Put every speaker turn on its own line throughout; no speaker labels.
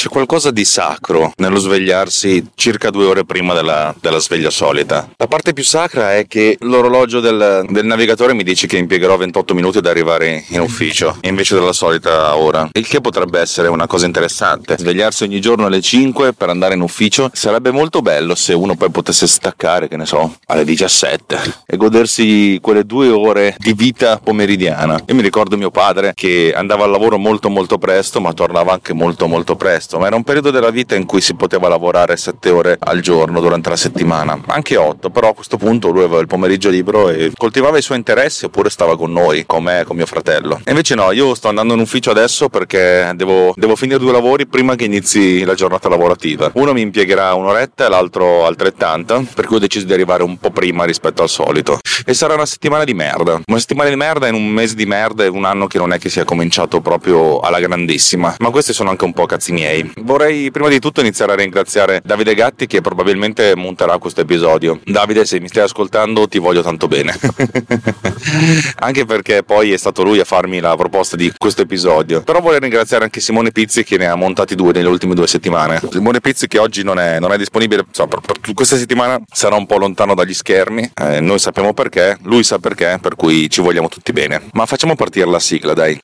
C'è qualcosa di sacro nello svegliarsi circa due ore prima della, della sveglia solita. La parte più sacra è che l'orologio del, del, navigatore mi dice che impiegherò 28 minuti ad arrivare in ufficio, invece della solita ora. Il che potrebbe essere una cosa interessante. Svegliarsi ogni giorno alle 5 per andare in ufficio sarebbe molto bello se uno poi potesse staccare, che ne so, alle 17 e godersi quelle due ore di vita pomeridiana. Io mi ricordo mio padre che andava al lavoro molto molto presto, ma tornava anche molto molto presto questo, ma era un periodo della vita in cui si poteva lavorare 7 ore al giorno durante la settimana, anche 8, però a questo punto lui aveva il pomeriggio libero e coltivava i suoi interessi oppure stava con noi, con me con mio fratello. E invece no, io sto andando in ufficio adesso perché devo, devo finire due lavori prima che inizi la giornata lavorativa. Uno mi impiegherà un'oretta e l'altro altrettanta, per cui ho deciso di arrivare un po' prima rispetto al solito. E sarà una settimana di merda. Una settimana di merda in un mese di merda e un anno che non è che sia cominciato proprio alla grandissima. Ma questi sono anche un po' cazzi miei Vorrei prima di tutto iniziare a ringraziare Davide Gatti che probabilmente monterà questo episodio. Davide, se mi stai ascoltando, ti voglio tanto bene. anche perché poi è stato lui a farmi la proposta di questo episodio. Però vorrei ringraziare anche Simone Pizzi che ne ha montati due nelle ultime due settimane. Simone Pizzi che oggi non è, non è disponibile, insomma, per, per questa settimana sarà un po' lontano dagli schermi. Eh, noi sappiamo perché, lui sa perché, per cui ci vogliamo tutti bene. Ma facciamo partire la sigla, dai.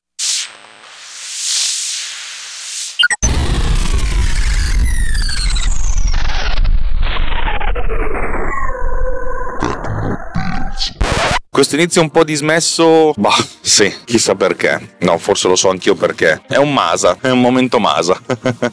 Questo inizio un po' dismesso, bah, sì, chissà perché. No, forse lo so anch'io perché. È un Masa, è un momento Masa.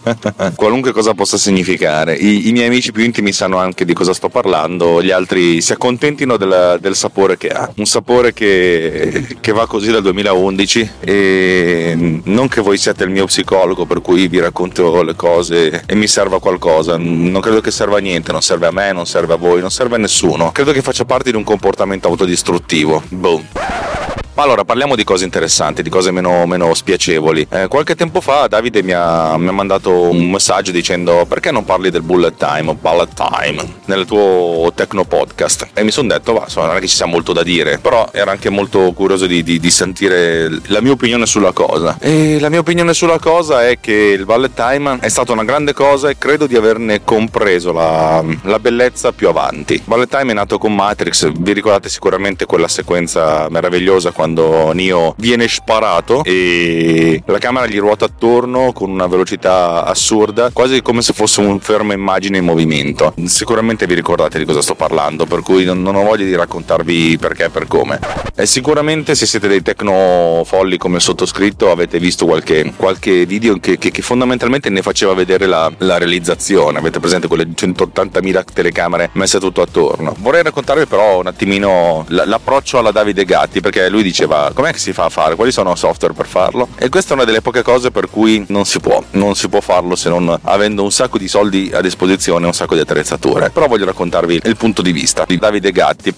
Qualunque cosa possa significare. I, I, miei amici più intimi sanno anche di cosa sto parlando, gli altri si accontentino del, del sapore che ha. Un sapore che, che, va così dal 2011 e non che voi siate il mio psicologo per cui vi racconto le cose e mi serva qualcosa. Non credo che serva a niente, non serve a me, non serve a voi, non serve a nessuno. Credo che faccia parte di un comportamento autodistruttivo activo. Boom. Ma allora parliamo di cose interessanti, di cose meno, meno spiacevoli. Eh, qualche tempo fa Davide mi ha, mi ha, mandato un messaggio dicendo perché non parli del bullet time o bullet time nel tuo techno podcast? E mi sono detto, va, insomma, non è che ci sia molto da dire, però ero anche molto curioso di, di, di, sentire la mia opinione sulla cosa. E la mia opinione sulla cosa è che il bullet time è stata una grande cosa e credo di averne compreso la, la bellezza più avanti. Bullet time è nato con Matrix, vi ricordate sicuramente quella sequenza meravigliosa quando quando Neo viene sparato e la camera gli ruota attorno con una velocità assurda, quasi come se fosse un fermo immagine in movimento. Sicuramente vi ricordate di cosa sto parlando, per cui non, ho voglia di raccontarvi perché e per come. E sicuramente se siete dei tecno folli come sottoscritto avete visto qualche, qualche video che, che, che, fondamentalmente ne faceva vedere la, la realizzazione. Avete presente quelle 180.000 telecamere messe tutto attorno. Vorrei raccontarvi però un attimino l'approccio alla Davide Gatti perché lui diceva com'è che si fa a fare, quali sono i software per farlo e questa è una delle poche cose per cui non si può, non si può farlo se non avendo un sacco di soldi a disposizione un sacco di attrezzature. Però voglio raccontarvi il punto di vista di Davide Gatti.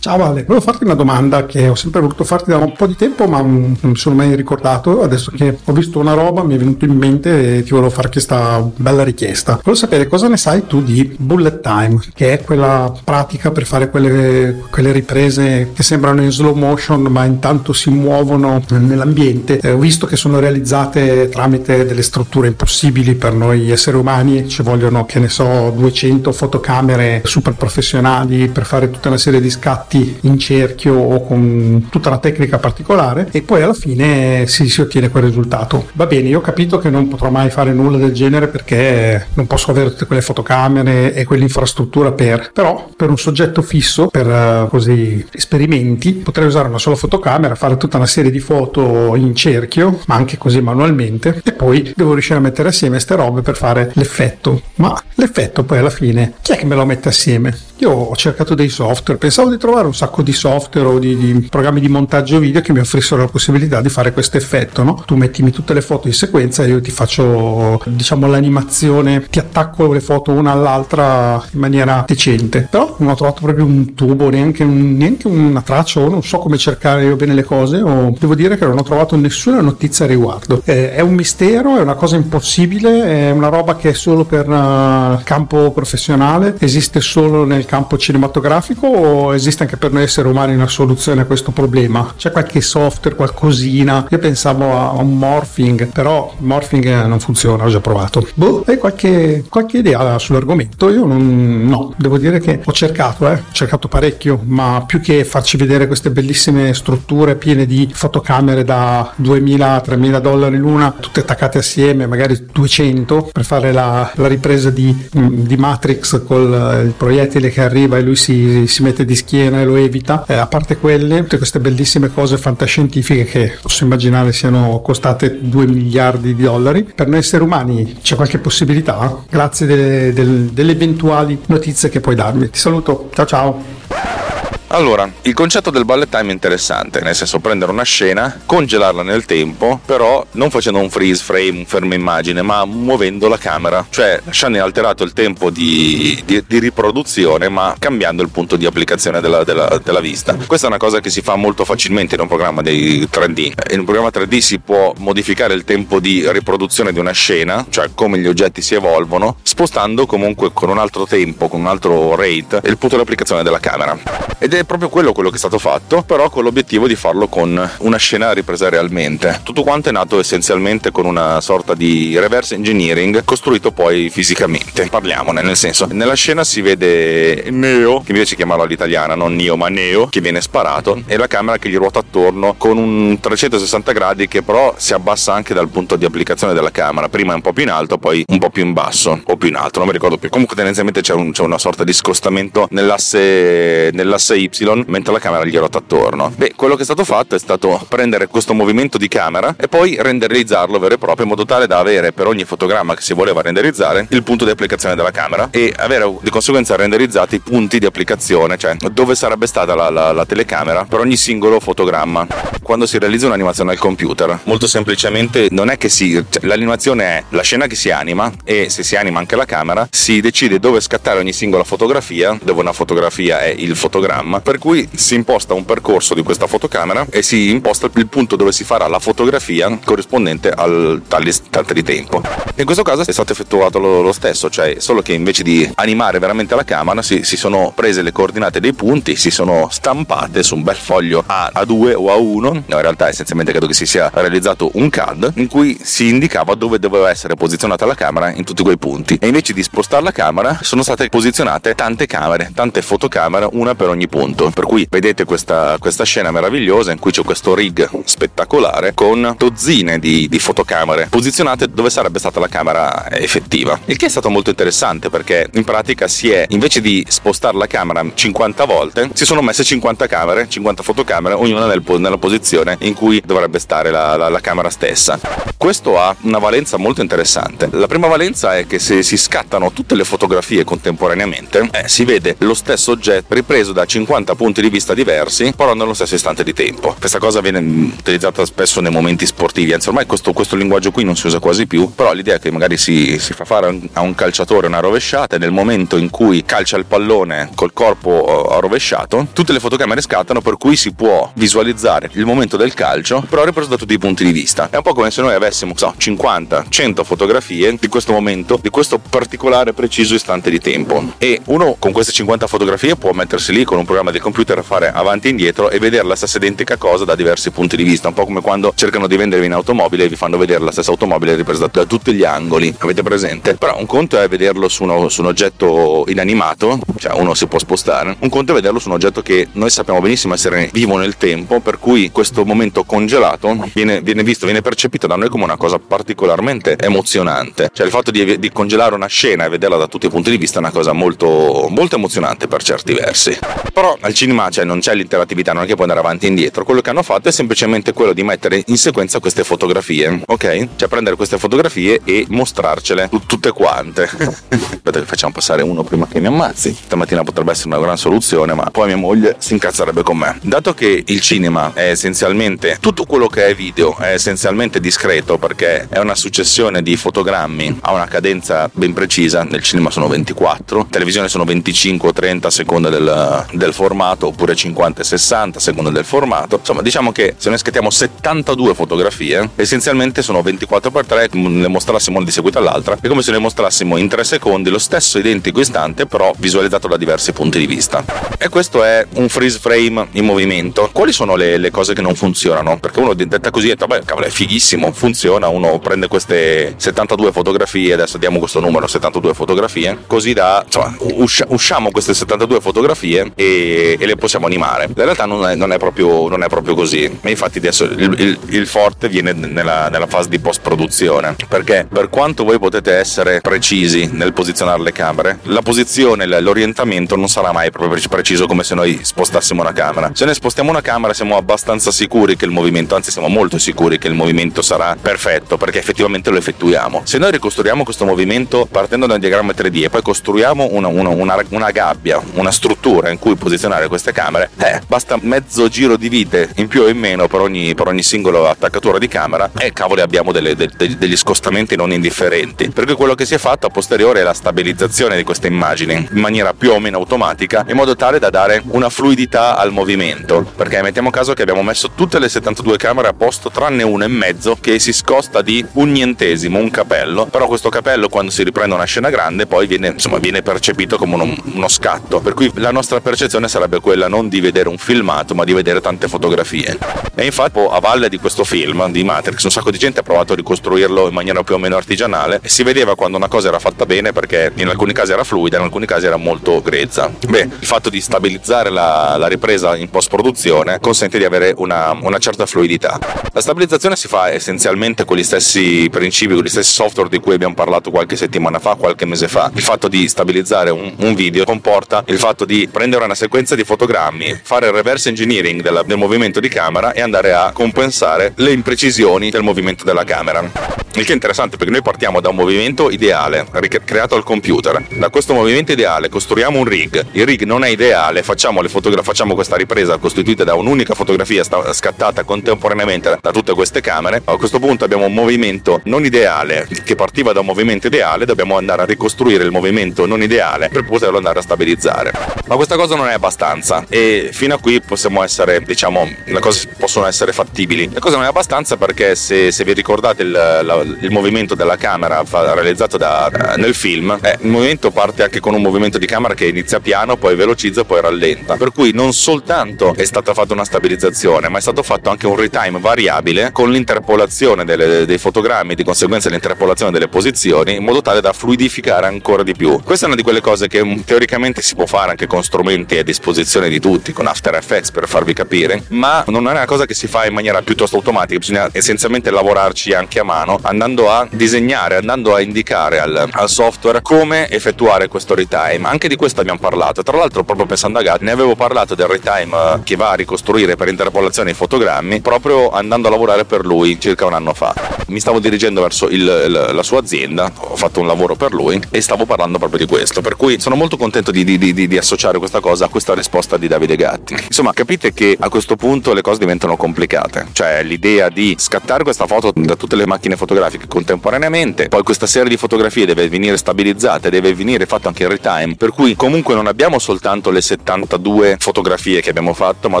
Ciao Vale, volevo farti una domanda che ho sempre voluto farti da un po' di tempo ma non mi sono mai ricordato. Adesso che ho visto una roba mi è venuto in mente e ti volevo fare questa bella richiesta. Volevo sapere cosa ne sai tu di bullet time, che è quella pratica per fare quelle, quelle riprese che sembrano in slow motion ma intanto si muovono nell'ambiente. Eh, ho visto che sono realizzate tramite delle strutture impossibili per noi esseri umani, ci vogliono che ne so 200 fotocamere super professionali per fare tutta una serie di scatti fatti in cerchio o con tutta una tecnica particolare e poi alla fine si, si ottiene quel risultato. Va bene, io ho capito che non potrò mai fare nulla del genere perché non posso avere tutte quelle fotocamere e quell'infrastruttura per, però per un soggetto fisso, per uh, così esperimenti, potrei usare una sola fotocamera, fare tutta una serie di foto in cerchio, ma anche così manualmente e poi devo riuscire a mettere assieme queste robe per fare l'effetto. Ma l'effetto poi alla fine chi è che me lo mette assieme? Io ho cercato dei software, pensavo di trovare un sacco di software o di, di programmi di montaggio video che mi offrissero la possibilità di fare questo effetto, no? Tu mettimi tutte le foto in sequenza e io ti faccio, diciamo, l'animazione, ti attacco le foto una all'altra in maniera decente. Però non ho trovato proprio un tubo, neanche, un, neanche una traccia, o non so come cercare io bene le cose, o devo dire che non ho trovato nessuna notizia a riguardo. Eh, è un mistero, è una cosa impossibile, è una roba che è solo per uh, campo professionale, esiste solo nel campo cinematografico esiste anche per noi esseri umani una soluzione a questo problema? C'è qualche software, qualcosina? Io pensavo a un morphing, però morphing non funziona, ho già provato. Boh, hai qualche, qualche idea sull'argomento? Io non, no, devo dire che ho cercato, eh, ho cercato parecchio, ma più che farci vedere queste bellissime strutture piene di fotocamere da 2000-3000 dollari l'una, tutte attaccate assieme, magari 200 per fare la, la ripresa di, di, Matrix con il proiettile che arriva e lui si, si mette di schiena e lo evita. Eh, a parte quelle, tutte queste bellissime cose fantascientifiche che posso immaginare siano costate 2 miliardi di dollari, per noi esseri umani c'è qualche possibilità? Grazie delle, delle, delle eventuali notizie che puoi darmi. Ti saluto, ciao ciao!
Allora, il concetto del bullet time è interessante, nel senso prendere una scena, congelarla nel tempo, però non facendo un freeze frame, un fermo immagine, ma muovendo la camera, cioè lasciando inalterato il tempo di, di, di riproduzione, ma cambiando il punto di applicazione della, della, della, vista. Questa è una cosa che si fa molto facilmente in un programma dei 3D. In un programma 3D si può modificare il tempo di riproduzione di una scena, cioè come gli oggetti si evolvono, spostando comunque con un altro tempo, con un altro rate, il punto di applicazione della camera. Ed è è proprio quello, quello che è stato fatto, però con l'obiettivo di farlo con una scena ripresa realmente. Tutto quanto è nato essenzialmente con una sorta di reverse engineering costruito poi fisicamente. Parliamone, nel senso, nella scena si vede Neo, che piace chiamarlo all'italiana, non Neo ma Neo, che viene sparato e la camera che gli ruota attorno con un 360 gradi che però si abbassa anche dal punto di applicazione della camera. Prima un po' più in alto, poi un po' più in basso o più in alto, non mi ricordo più. Comunque tendenzialmente c'è, un, c'è una sorta di scostamento nell'asse, nell'asse Y mentre la camera gli ruota attorno. Beh, quello che è stato fatto è stato prendere questo movimento di camera e poi renderizzarlo vero e proprio in modo tale da avere per ogni fotogramma che si voleva renderizzare il punto di applicazione della camera e avere di conseguenza renderizzati i punti di applicazione, cioè dove sarebbe stata la, la, la telecamera per ogni singolo fotogramma. Quando si realizza un'animazione al computer, molto semplicemente non è che si. Cioè, l'animazione è la scena che si anima e se si anima anche la camera, si decide dove scattare ogni singola fotografia, dove una fotografia è il fotogramma per cui si imposta un percorso di questa fotocamera e si imposta il punto dove si farà la fotografia corrispondente al tale istante di tempo. In questo caso è stato effettuato lo, lo stesso, cioè solo che invece di animare veramente la camera si, si, sono prese le coordinate dei punti, si sono stampate su un bel foglio A, A2 o A1, no, in realtà essenzialmente credo che si sia realizzato un CAD in cui si indicava dove doveva essere posizionata la camera in tutti quei punti. E invece di spostare la camera sono state posizionate tante camere, tante fotocamere, una per ogni punto punto. Per cui vedete questa, questa scena meravigliosa in cui c'è questo rig spettacolare con dozzine di, di fotocamere posizionate dove sarebbe stata la camera effettiva. Il che è stato molto interessante perché in pratica si è, invece di spostare la camera 50 volte, si sono messe 50 camere, 50 fotocamere, ognuna nel, nella posizione in cui dovrebbe stare la, la, la camera stessa. Questo ha una valenza molto interessante. La prima valenza è che se si scattano tutte le fotografie contemporaneamente, eh, si vede lo stesso oggetto ripreso da 50 da punti di vista diversi, però nello stesso istante di tempo. Questa cosa viene utilizzata spesso nei momenti sportivi, anzi ormai questo, questo linguaggio qui non si usa quasi più, però l'idea è che magari si, si fa fare a un calciatore una rovesciata e nel momento in cui calcia il pallone col corpo eh, rovesciato, tutte le fotocamere scattano per cui si può visualizzare il momento del calcio, però ripreso da tutti i punti di vista. È un po' come se noi avessimo, so, 50, 100 fotografie di questo momento, di questo particolare preciso istante di tempo. E uno con queste 50 fotografie può mettersi lì con un programma di del computer fare avanti e indietro e vedere la stessa identica cosa da diversi punti di vista, un po' come quando cercano di vendervi in automobile e vi fanno vedere la stessa automobile ripresa da, tutti gli angoli, avete presente? Però un conto è vederlo su, uno, su un oggetto inanimato, cioè uno si può spostare, un conto è vederlo su un oggetto che noi sappiamo benissimo essere vivo nel tempo, per cui questo momento congelato viene, viene visto, viene percepito da noi come una cosa particolarmente emozionante, cioè il fatto di, di congelare una scena e vederla da tutti i punti di vista è una cosa molto, molto emozionante per certi versi. Però Al cinema cioè, non c'è l'interattività, non è che puoi andare avanti e indietro. Quello che hanno fatto è semplicemente quello di mettere in sequenza queste fotografie, ok? Cioè prendere queste fotografie e mostrarcele tutte quante. Aspetta che facciamo passare uno prima che mi ammazzi. Stamattina potrebbe essere una gran soluzione, ma poi mia moglie si incazzerebbe con me. Dato che il cinema è essenzialmente tutto quello che è video, è essenzialmente discreto perché è una successione di fotogrammi a una cadenza ben precisa, nel cinema sono 24, in televisione sono 25 o 30 a seconda del, del formato, oppure 50 e 60 a seconda del formato. Insomma, diciamo che se noi scattiamo 72 fotografie, essenzialmente sono 24x3, le mostrassimo di seguito all'altra, è come se le mostrassimo in 3 secondi lo stesso identico istante, però visualizzato da diversi punti di vista. E questo è un freeze frame in movimento. Quali sono le, le cose che non funzionano? Perché uno detta così e detto, beh, cavolo, è fighissimo, funziona, uno prende queste 72 fotografie, adesso diamo questo numero, 72 fotografie, così da, insomma, uscia, usciamo queste 72 fotografie e, e, le possiamo animare. In realtà non è, non è, proprio, non è proprio, così, ma infatti adesso il, il, il forte viene nella, nella fase di post produzione, perché per quanto voi potete essere precisi nel posizionare le camere, la posizione, l'orientamento non sarà mai proprio preciso come se noi spostassimo una camera. Se noi spostiamo una camera siamo abbastanza sicuri che il movimento, anzi siamo molto sicuri che il movimento sarà perfetto perché effettivamente lo effettuiamo. Se noi ricostruiamo questo movimento partendo da un diagramma 3D e poi costruiamo una, una, una, una gabbia, una struttura in cui posizionare queste camere, eh, basta mezzo giro di vite in più o in meno per ogni, per ogni singolo attaccatura di camera e cavoli abbiamo delle, de, de, degli scostamenti non indifferenti. Perché quello che si è fatto a posteriore è la stabilizzazione di queste immagini in maniera più o meno automatica in modo tale da dare una fluidità al movimento. Perché mettiamo caso che abbiamo messo tutte le 72 camere a posto tranne una e mezzo che si scosta di un nientesimo, un capello, però questo capello quando si riprende una scena grande poi viene, insomma, viene percepito come uno, uno scatto. Per cui la nostra percezione sarebbe quella non di vedere un filmato ma di vedere tante fotografie. E infatti a valle di questo film di Matrix un sacco di gente ha provato a ricostruirlo in maniera più o meno artigianale e si vedeva quando una cosa era fatta bene perché in alcuni casi era fluida, in alcuni casi era molto grezza. Beh, il fatto di stabilizzare la, la ripresa in post produzione consente di avere una, una, certa fluidità. La stabilizzazione si fa essenzialmente con gli stessi principi, con gli stessi software di cui abbiamo parlato qualche settimana fa, qualche mese fa. Il fatto di stabilizzare un, un video comporta il fatto di prendere una sequenza di fotogrammi, fare il reverse engineering del, del movimento di camera e andare a compensare le imprecisioni del movimento della camera. Il che è interessante perché noi partiamo da un movimento ideale, creato al computer. Da questo movimento ideale costruiamo un rig. Il rig non è ideale, facciamo, fotogra- facciamo questa ripresa costituita da un'unica fotografia sta- scattata contemporaneamente da tutte queste camere. A questo punto abbiamo un movimento non ideale che partiva da un movimento ideale, dobbiamo andare a ricostruire il movimento non ideale per poterlo andare a stabilizzare. Ma questa cosa non è abbastanza e fino a qui possiamo essere, diciamo, le cose possono essere fattibili. La cosa non è abbastanza perché se, se vi ricordate il, la, il movimento della camera realizzato da, nel film, eh, il movimento parte anche con un movimento di camera che inizia piano, poi velocizza, poi rallenta. Per cui non soltanto è stata fatta una stabilizzazione, ma è stato fatto anche un retime variabile con l'interpolazione delle, dei fotogrammi, di conseguenza l'interpolazione delle posizioni, in modo tale da fluidificare ancora di più. Questa è una di quelle cose che mm, teoricamente si può fare anche con strumenti a disposizione di tutti, con After Effects per farvi capire, ma non è una cosa che si fa in maniera piuttosto automatica, bisogna essenzialmente lavorarci anche a mano andando a disegnare, andando a indicare al, al, software come effettuare questo retime. Anche di questo abbiamo parlato. Tra l'altro, proprio pensando a Gat, ne avevo parlato del retime eh, che va a ricostruire per interpolazione i fotogrammi, proprio andando a lavorare per lui circa un anno fa. Mi stavo dirigendo verso il, la sua azienda, ho fatto un lavoro per lui e stavo parlando proprio di questo. Per cui sono molto contento di, di, di, di associare questa cosa a questa risposta di Davide Gatti. Insomma, capite che a questo punto le cose diventano complicate. Cioè, l'idea di scattare questa foto da tutte le macchine fotografiche contemporaneamente, poi questa serie di fotografie deve venire stabilizzata e deve venire fatto anche in retime, per cui comunque non abbiamo soltanto le 72 fotografie che abbiamo fatto, ma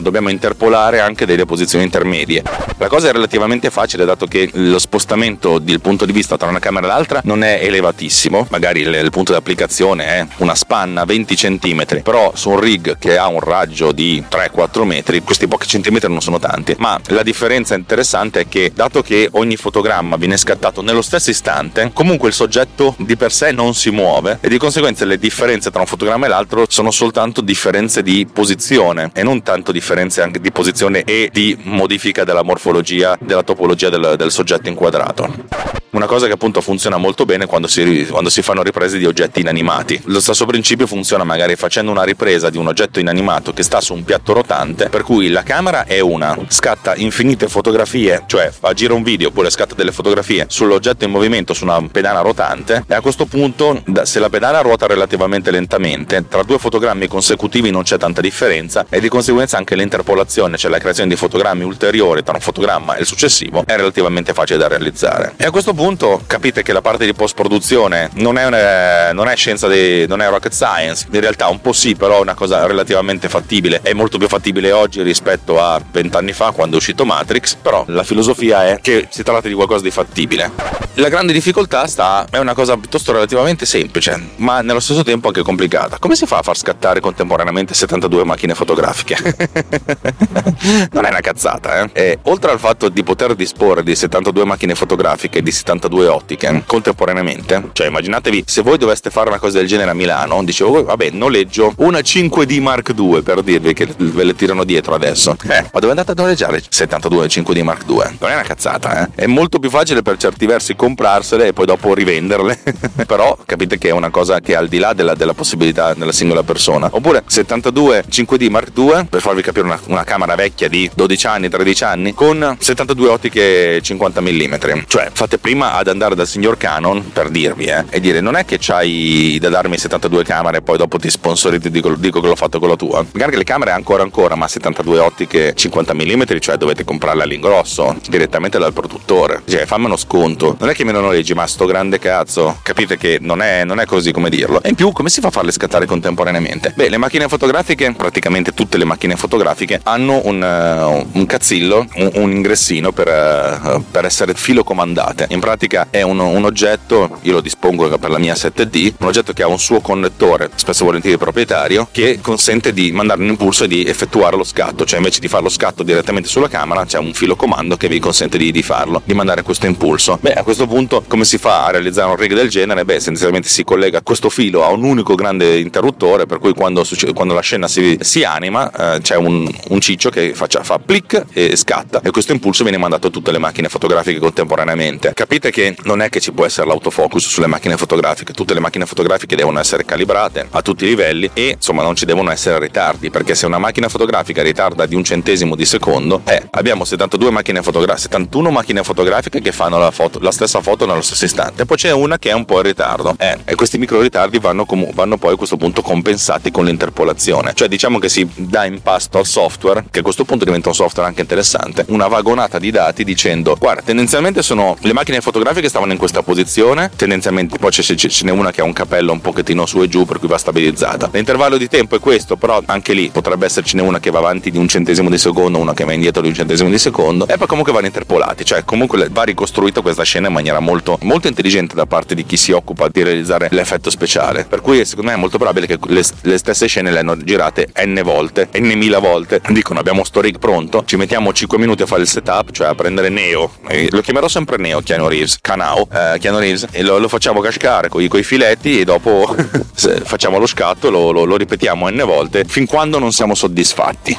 dobbiamo interpolare anche delle posizioni intermedie. La cosa è relativamente facile dato che lo spostamento del punto di vista tra una camera e l'altra non è elevatissimo, magari il punto di applicazione è una spanna 20 cm, però su un rig che ha un raggio di 3-4 metri, questi pochi centimetri non sono tanti, ma la differenza interessante è che dato che ogni fotogramma viene scattato nello stesso istante, comunque il soggetto di per sé non si muove e di conseguenza le differenze tra un fotogramma e l'altro sono soltanto differenze di posizione e non tanto differenze anche di posizione e di modifica della morfologia, della topologia del, del soggetto inquadrato. Una cosa che appunto funziona molto bene quando si, quando si fanno riprese di oggetti inanimati. Lo stesso principio funziona magari facendo una ripresa di un oggetto oggetto inanimato che sta su un piatto rotante, per cui la camera è una, scatta infinite fotografie, cioè fa gira un video oppure scatta delle fotografie sull'oggetto in movimento su una pedana rotante e a questo punto se la pedana ruota relativamente lentamente, tra due fotogrammi consecutivi non c'è tanta differenza e di conseguenza anche l'interpolazione, cioè la creazione di fotogrammi ulteriori tra un fotogramma e il successivo è relativamente facile da realizzare. E a questo punto capite che la parte di post produzione non è, una, non è scienza di, non è rocket science, in realtà un po' sì, però è una cosa relativamente fattibile, è molto più fattibile oggi rispetto a vent'anni fa quando è uscito Matrix, però la filosofia è che si tratta di qualcosa di fattibile. La grande difficoltà sta, è una cosa piuttosto relativamente semplice, ma nello stesso tempo anche complicata. Come si fa a far scattare contemporaneamente 72 macchine fotografiche? non è una cazzata, eh? E, oltre al fatto di poter disporre di 72 macchine fotografiche e di 72 ottiche contemporaneamente, cioè immaginatevi se voi doveste fare una cosa del genere a Milano, dicevo, vabbè, noleggio una 5D Mark II per dirvi che ve le tirano dietro adesso. Eh, ma dove andate a noleggiare 72 5D Mark II? Non è una cazzata, eh? È molto più facile per certi versi comprarsele e poi dopo rivenderle. Però capite che è una cosa che è al di là della, della possibilità della singola persona. Oppure 72 5D Mark II, per farvi capire una, una camera vecchia di 12 anni, 13 anni, con 72 ottiche 50 mm. Cioè, fate prima ad andare dal signor Canon per dirvi, eh, e dire non è che c'hai da darmi 72 camere e poi dopo ti sponsorizzi e dico, dico, che l'ho fatto con la tua. Magari le camere ancora ancora, ma 72 ottiche 50 mm, cioè dovete comprarle all'ingrosso direttamente dal produttore. Cioè, fammi uno sconto. Non è che me lo noleggi, ma sto grande cazzo. Capite che non è, non è così come dirlo. E in più, come si fa a farle scattare contemporaneamente? Beh, le macchine fotografiche, praticamente tutte le macchine fotografiche, hanno un, uh, un cazzillo, un, un ingressino per, uh, per, essere filocomandate. In pratica è un, un, oggetto, io lo dispongo per la mia 7D, un oggetto che ha un suo connettore, spesso volentieri proprietario, che consente di mandare un impulso e di effettuare lo scatto. Cioè, invece di fare lo scatto direttamente sulla camera, c'è un filo comando che vi consente di, di farlo, di mandare questo impulso. Beh, a questo punto, come si fa a realizzare un rig del genere? Beh, essenzialmente si collega questo filo a un unico grande interruttore, per cui quando, quando la scena si, si anima, eh, c'è un, un, ciccio che faccia, fa plic e scatta, e questo impulso viene mandato a tutte le macchine fotografiche contemporaneamente. Capite che non è che ci può essere l'autofocus sulle macchine fotografiche, tutte le macchine fotografiche devono essere calibrate a tutti i livelli e insomma non ci devono essere ritardi, perché se una macchina fotografica ritarda di un centesimo di secondo, eh, abbiamo 72 macchine fotografiche, 71 macchine fotografiche che fanno la, foto, la, stessa foto nello stesso istante, poi c'è una che è un po' in ritardo, eh, e questi micro ritardi vanno, com- vanno poi a questo punto compensati con l'interpolazione, cioè diciamo che si dà in pasto al software, che a questo punto diventa un software anche interessante, una vagonata di dati dicendo, guarda, tendenzialmente sono le macchine fotografiche stavano in questa posizione, tendenzialmente poi ce n'è una che ha un capello un pochettino su e giù per cui va stabilizzata. L'intervallo di tempo è questo, però anche lì potrebbe essercene una che va avanti di un centesimo di secondo, una che va indietro di un centesimo di secondo, e poi comunque vanno interpolati, cioè comunque va ricostruita questa scena in maniera molto, molto intelligente da parte di chi si occupa di realizzare l'effetto speciale. Per cui secondo me è molto probabile che le, le stesse scene le hanno girate n volte, n mila volte. Dicono abbiamo sto rig pronto, ci mettiamo 5 minuti a fare il setup, cioè a prendere Neo, lo chiamerò sempre Neo, Keanu Reeves, Canao, eh, Keanu Reeves, e lo, lo facciamo cascare con i filetti e dopo facciamo lo scatto, lo, lo, lo ripetiamo n volte fin quando non siamo soddisfatti.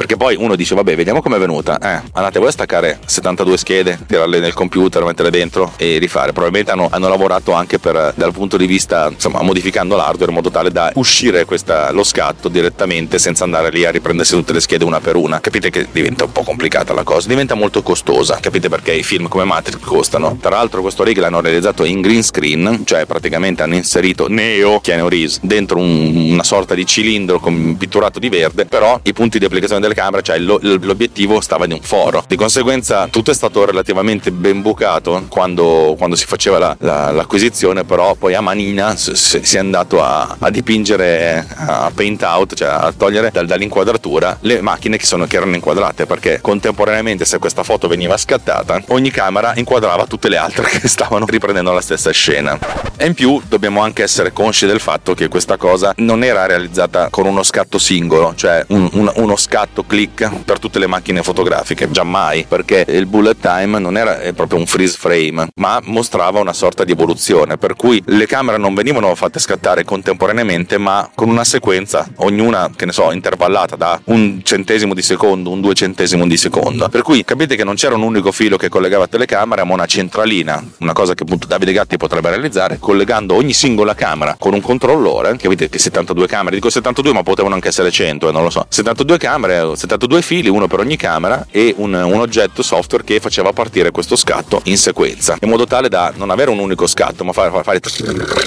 Perché poi uno dice, vabbè, vediamo com'è venuta. Eh, andate voi a staccare 72 schede, tirarle nel computer, metterle dentro e rifare. Probabilmente hanno, hanno lavorato anche per, dal punto di vista, insomma, modificando l'hardware in modo tale da uscire questa, lo scatto direttamente senza andare lì a riprendersi tutte le schede una per una. Capite che diventa un po' complicata la cosa, diventa molto costosa. Capite perché i film come Matrix costano. Tra l'altro questo rig l'hanno realizzato in green screen, cioè praticamente hanno inserito Neo Keanu Reeves dentro un, una sorta di cilindro con pitturato di verde, però i punti di applicazione delle camere, cioè lo, l'obiettivo stava in un foro. Di conseguenza tutto è stato relativamente ben bucato quando, quando si faceva la, la, l'acquisizione, però poi a manina si, si è andato a, a, dipingere, a paint out, cioè a togliere dal, dall'inquadratura le macchine che, sono, che erano inquadrate, perché contemporaneamente se questa foto veniva scattata, ogni camera inquadrava tutte le altre che stavano riprendendo la stessa scena. E in più dobbiamo anche essere consci del fatto che questa cosa non era realizzata con uno scatto singolo, cioè un, un, uno scatto click per tutte le macchine fotografiche, giammai, perché il bullet time non era proprio un freeze frame, ma mostrava una sorta di evoluzione, per cui le camere non venivano fatte scattare contemporaneamente, ma con una sequenza, ognuna, che ne so, intervallata da un centesimo di secondo, un due centesimo di secondo. Per cui capite che non c'era un unico filo che collegava telecamera, ma una centralina, una cosa che appunto Davide Gatti potrebbe realizzare, collegando ogni singola camera con un controllore, capite che 72 camere, dico 72 72 ma potevano anche essere 100 eh, non lo so. 72 camere 72 fili uno per ogni camera e un, un oggetto software che faceva partire questo scatto in sequenza. In modo tale da non avere un unico scatto ma fare, fare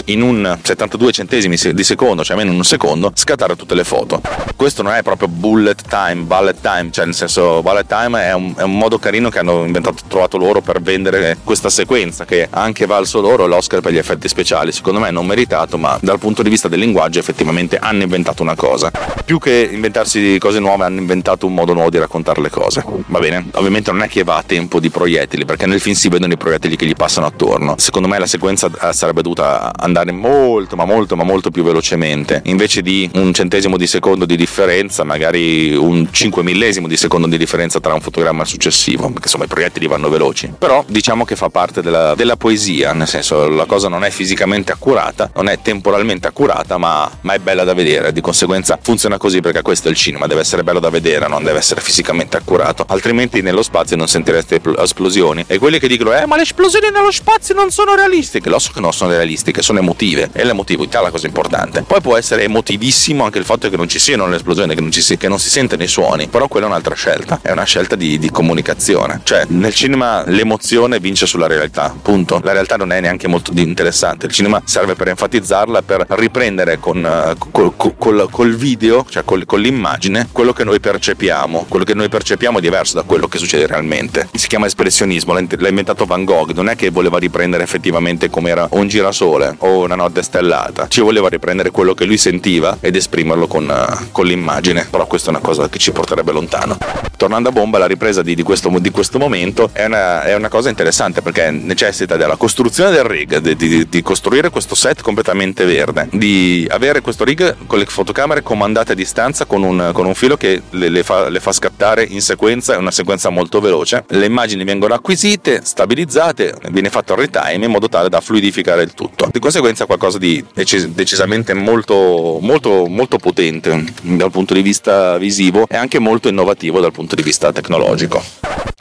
in un 72 centesimi di secondo cioè almeno in un secondo scattare tutte le foto. Questo non è proprio bullet time bullet time cioè nel senso bullet time è un, è un modo carino che hanno inventato trovato loro per vendere questa sequenza che anche valso loro l'Oscar per gli effetti speciali. Secondo me non meritato ma dal punto di vista del linguaggio effettivamente hanno inventato una cosa. Più che inventarsi cose nuove hanno inventato un modo nuovo di raccontare le cose. Va bene? Ovviamente non è che va a tempo di proiettili perché nel film si vedono i proiettili che gli passano attorno. Secondo me la sequenza eh, sarebbe dovuta andare molto ma molto ma molto più velocemente. Invece di un centesimo di secondo di differenza magari un cinque millesimo di secondo di differenza tra un fotogramma successivo perché insomma i proiettili vanno veloci. Però diciamo che fa parte della, della poesia nel senso la cosa non è fisicamente accurata non è temporalmente accurata ma, ma è bella da vedere di conseguenza funziona così perché questo è il cinema deve essere bello da vedere non deve essere fisicamente accurato altrimenti nello spazio non sentireste esplosioni. E quelli che dicono eh ma le esplosioni nello spazio non sono realistiche. Lo so che non sono realistiche sono emotive e l'emotività è la cosa importante. Poi può essere emotivissimo anche il fatto che non ci siano le esplosioni che non, si, che non si sentono i suoni però quella è un'altra scelta è una scelta di, di comunicazione. Cioè nel cinema l'emozione vince sulla realtà punto. La realtà non è neanche molto interessante il cinema serve per enfatizzarla per riprendere con, uh, col, col, col, video cioè col, con l'immagine quello che noi percepiamo. Quello che noi percepiamo è diverso da quello che succede realmente. Si chiama espressionismo l'ha inventato Van Gogh. Non è che voleva riprendere effettivamente come era un girasole o una notte stellata. Ci voleva riprendere quello che lui sentiva ed esprimerlo con, con l'immagine. Però questa è una cosa che ci porterebbe lontano. Tornando a bomba la ripresa di, di, questo, di questo, momento è una, è una, cosa interessante perché necessita della costruzione del rig di, di, costruire questo set completamente verde di avere questo rig con le fotocamere comandate a distanza con un, con un filo che le, le, fa, le, fa, scattare in sequenza è una sequenza molto veloce le immagini vengono acquisite stabilizzate viene fatto il retime in modo tale da fluidificare il tutto di conseguenza qualcosa di decis- decisamente molto molto molto potente dal punto di vista visivo e anche molto innovativo dal punto di vista tecnologico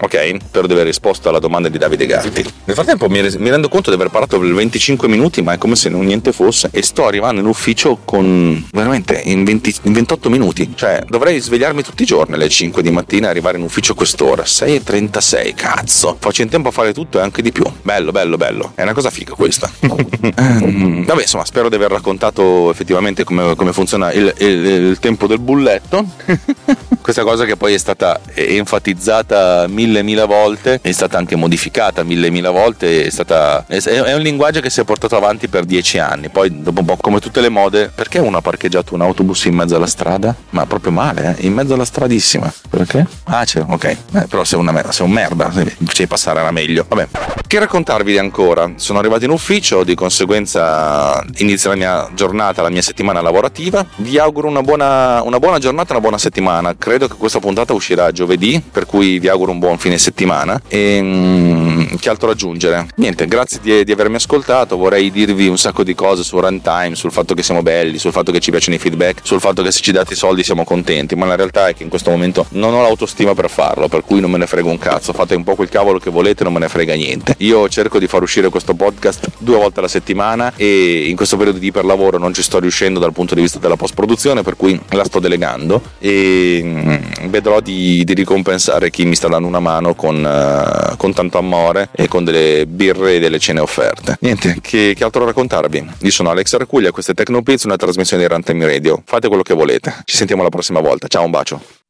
Ok? Spero di aver risposto alla domanda di Davide Gatti. Nel frattempo mi, mi, rendo conto di aver parlato per 25 minuti, ma è come se non niente fosse. E sto arrivando in ufficio con veramente in, 20, in 28 minuti. Cioè, dovrei svegliarmi tutti i giorni alle 5 di mattina e arrivare in ufficio a quest'ora. 6.36, cazzo. Faccio in tempo a fare tutto e anche di più. Bello, bello, bello. È una cosa figa questa. Ehm, vabbè, insomma, spero di aver raccontato effettivamente come, come funziona il, il, il tempo del bulletto. questa cosa che poi è stata enfatizzata mille mille volte, è stata anche modificata mille mille volte, è, stata, è, un linguaggio che si è portato avanti per dieci anni, poi dopo un po' come tutte le mode, perché uno ha parcheggiato un autobus in mezzo alla strada? Ma proprio male, eh? in mezzo alla stradissima. Perché? Ah c'è, ok, eh, però sei, una, sei un merda, di passare era meglio. Vabbè, che raccontarvi ancora? Sono arrivato in ufficio, di conseguenza inizia la mia giornata, la mia settimana lavorativa. Vi auguro una buona, una buona giornata, una buona settimana. Credo che questa puntata uscirà giovedì, per cui vi auguro un buon fine settimana. E mm, che altro aggiungere? Niente, grazie di, di, avermi ascoltato. Vorrei dirvi un sacco di cose su runtime, sul fatto che siamo belli, sul fatto che ci piacciono i feedback, sul fatto che se ci date i soldi siamo contenti. Ma la realtà è che in questo momento non ho l'autostima per farlo, per cui non me ne frego un cazzo. Fate un po' quel cavolo che volete, non me ne frega niente. Io cerco di far uscire questo podcast due volte alla settimana e in questo periodo di iperlavoro non ci sto riuscendo dal punto di vista della post produzione, per cui la sto delegando e mm, vedrò di, di ricompensare chi mi sta dando una mano con, uh, con, tanto amore e con delle birre e delle cene offerte. Niente, che, che altro raccontarvi? Io sono Alex Arcuglia, questa è Tecnopiz, una trasmissione di Runtime Radio. Fate quello che volete. Ci sentiamo la prossima volta. Ciao, un bacio.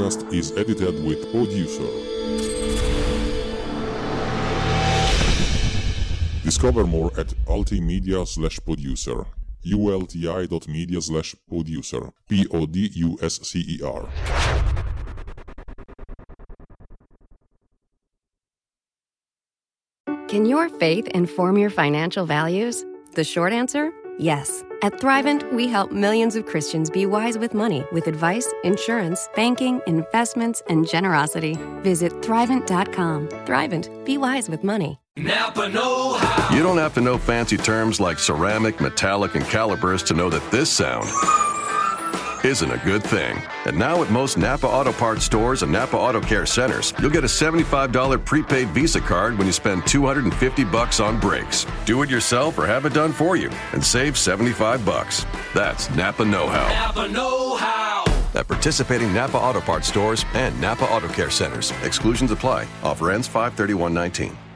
Podcast is edited with producer. Discover more at ultimedia slash producer. ulti.media slash producer. P-O-D-U-S-C-E-R.
Can your faith inform your financial values? The short answer Yes. At Thrivent, we help millions of Christians be wise with money with advice, insurance, banking, investments, and generosity. Visit Thrivent.com. Thrivent, be wise with money.
Napa Know.
You don't have to know fancy terms like ceramic, metallic, and calipers to know that this sound isn't a good thing. And now at most Napa Auto Parts stores and Napa Auto Care centers, you'll get a $75 prepaid Visa card when you spend 250 bucks on brakes. Do it yourself or have it done for you and save 75 bucks. That's Napa Know-How.
Napa Know How.
At participating Napa Auto Parts stores and Napa Auto Care centers. Exclusions apply. Offer ends 53119.